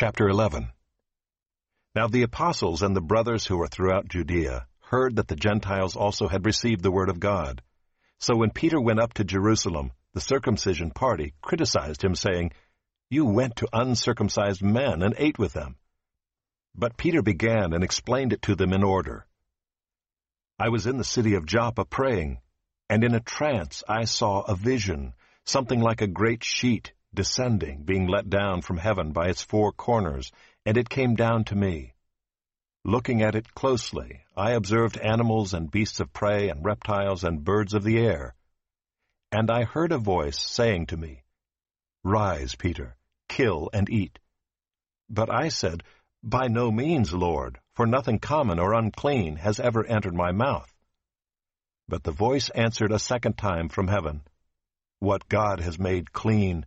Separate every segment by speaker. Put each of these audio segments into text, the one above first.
Speaker 1: Chapter 11 Now the apostles and the brothers who were throughout Judea heard that the Gentiles also had received the word of God. So when Peter went up to Jerusalem, the circumcision party criticized him, saying, You went to uncircumcised men and ate with them. But Peter began and explained it to them in order. I was in the city of Joppa praying, and in a trance I saw a vision, something like a great sheet descending, being let down from heaven by its four corners, and it came down to me. Looking at it closely, I observed animals and beasts of prey and reptiles and birds of the air. And I heard a voice saying to me, Rise, Peter, kill and eat. But I said, By no means, Lord, for nothing common or unclean has ever entered my mouth. But the voice answered a second time from heaven, What God has made clean,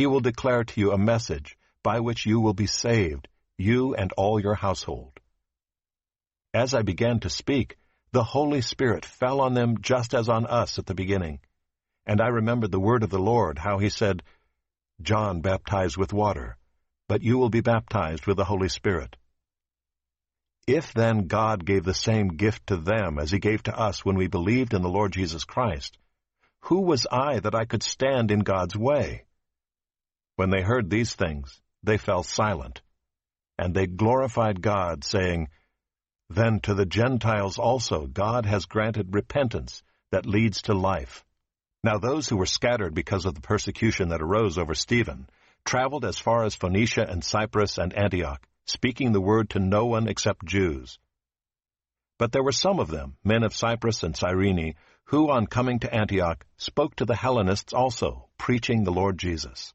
Speaker 1: He will declare to you a message by which you will be saved, you and all your household. As I began to speak, the Holy Spirit fell on them just as on us at the beginning. And I remembered the word of the Lord, how he said, John baptized with water, but you will be baptized with the Holy Spirit. If then God gave the same gift to them as he gave to us when we believed in the Lord Jesus Christ, who was I that I could stand in God's way? When they heard these things, they fell silent. And they glorified God, saying, Then to the Gentiles also God has granted repentance that leads to life. Now those who were scattered because of the persecution that arose over Stephen traveled as far as Phoenicia and Cyprus and Antioch, speaking the word to no one except Jews. But there were some of them, men of Cyprus and Cyrene, who on coming to Antioch spoke to the Hellenists also, preaching the Lord Jesus.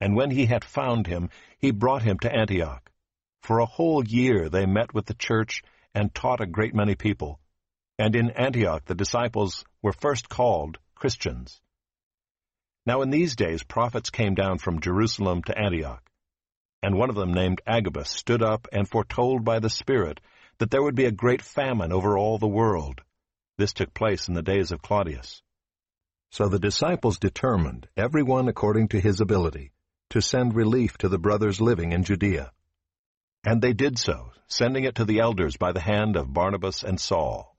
Speaker 1: And when he had found him, he brought him to Antioch. For a whole year they met with the church and taught a great many people. And in Antioch the disciples were first called Christians. Now in these days prophets came down from Jerusalem to Antioch. And one of them named Agabus stood up and foretold by the Spirit that there would be a great famine over all the world. This took place in the days of Claudius. So the disciples determined, every one according to his ability, to send relief to the brothers living in Judea. And they did so, sending it to the elders by the hand of Barnabas and Saul.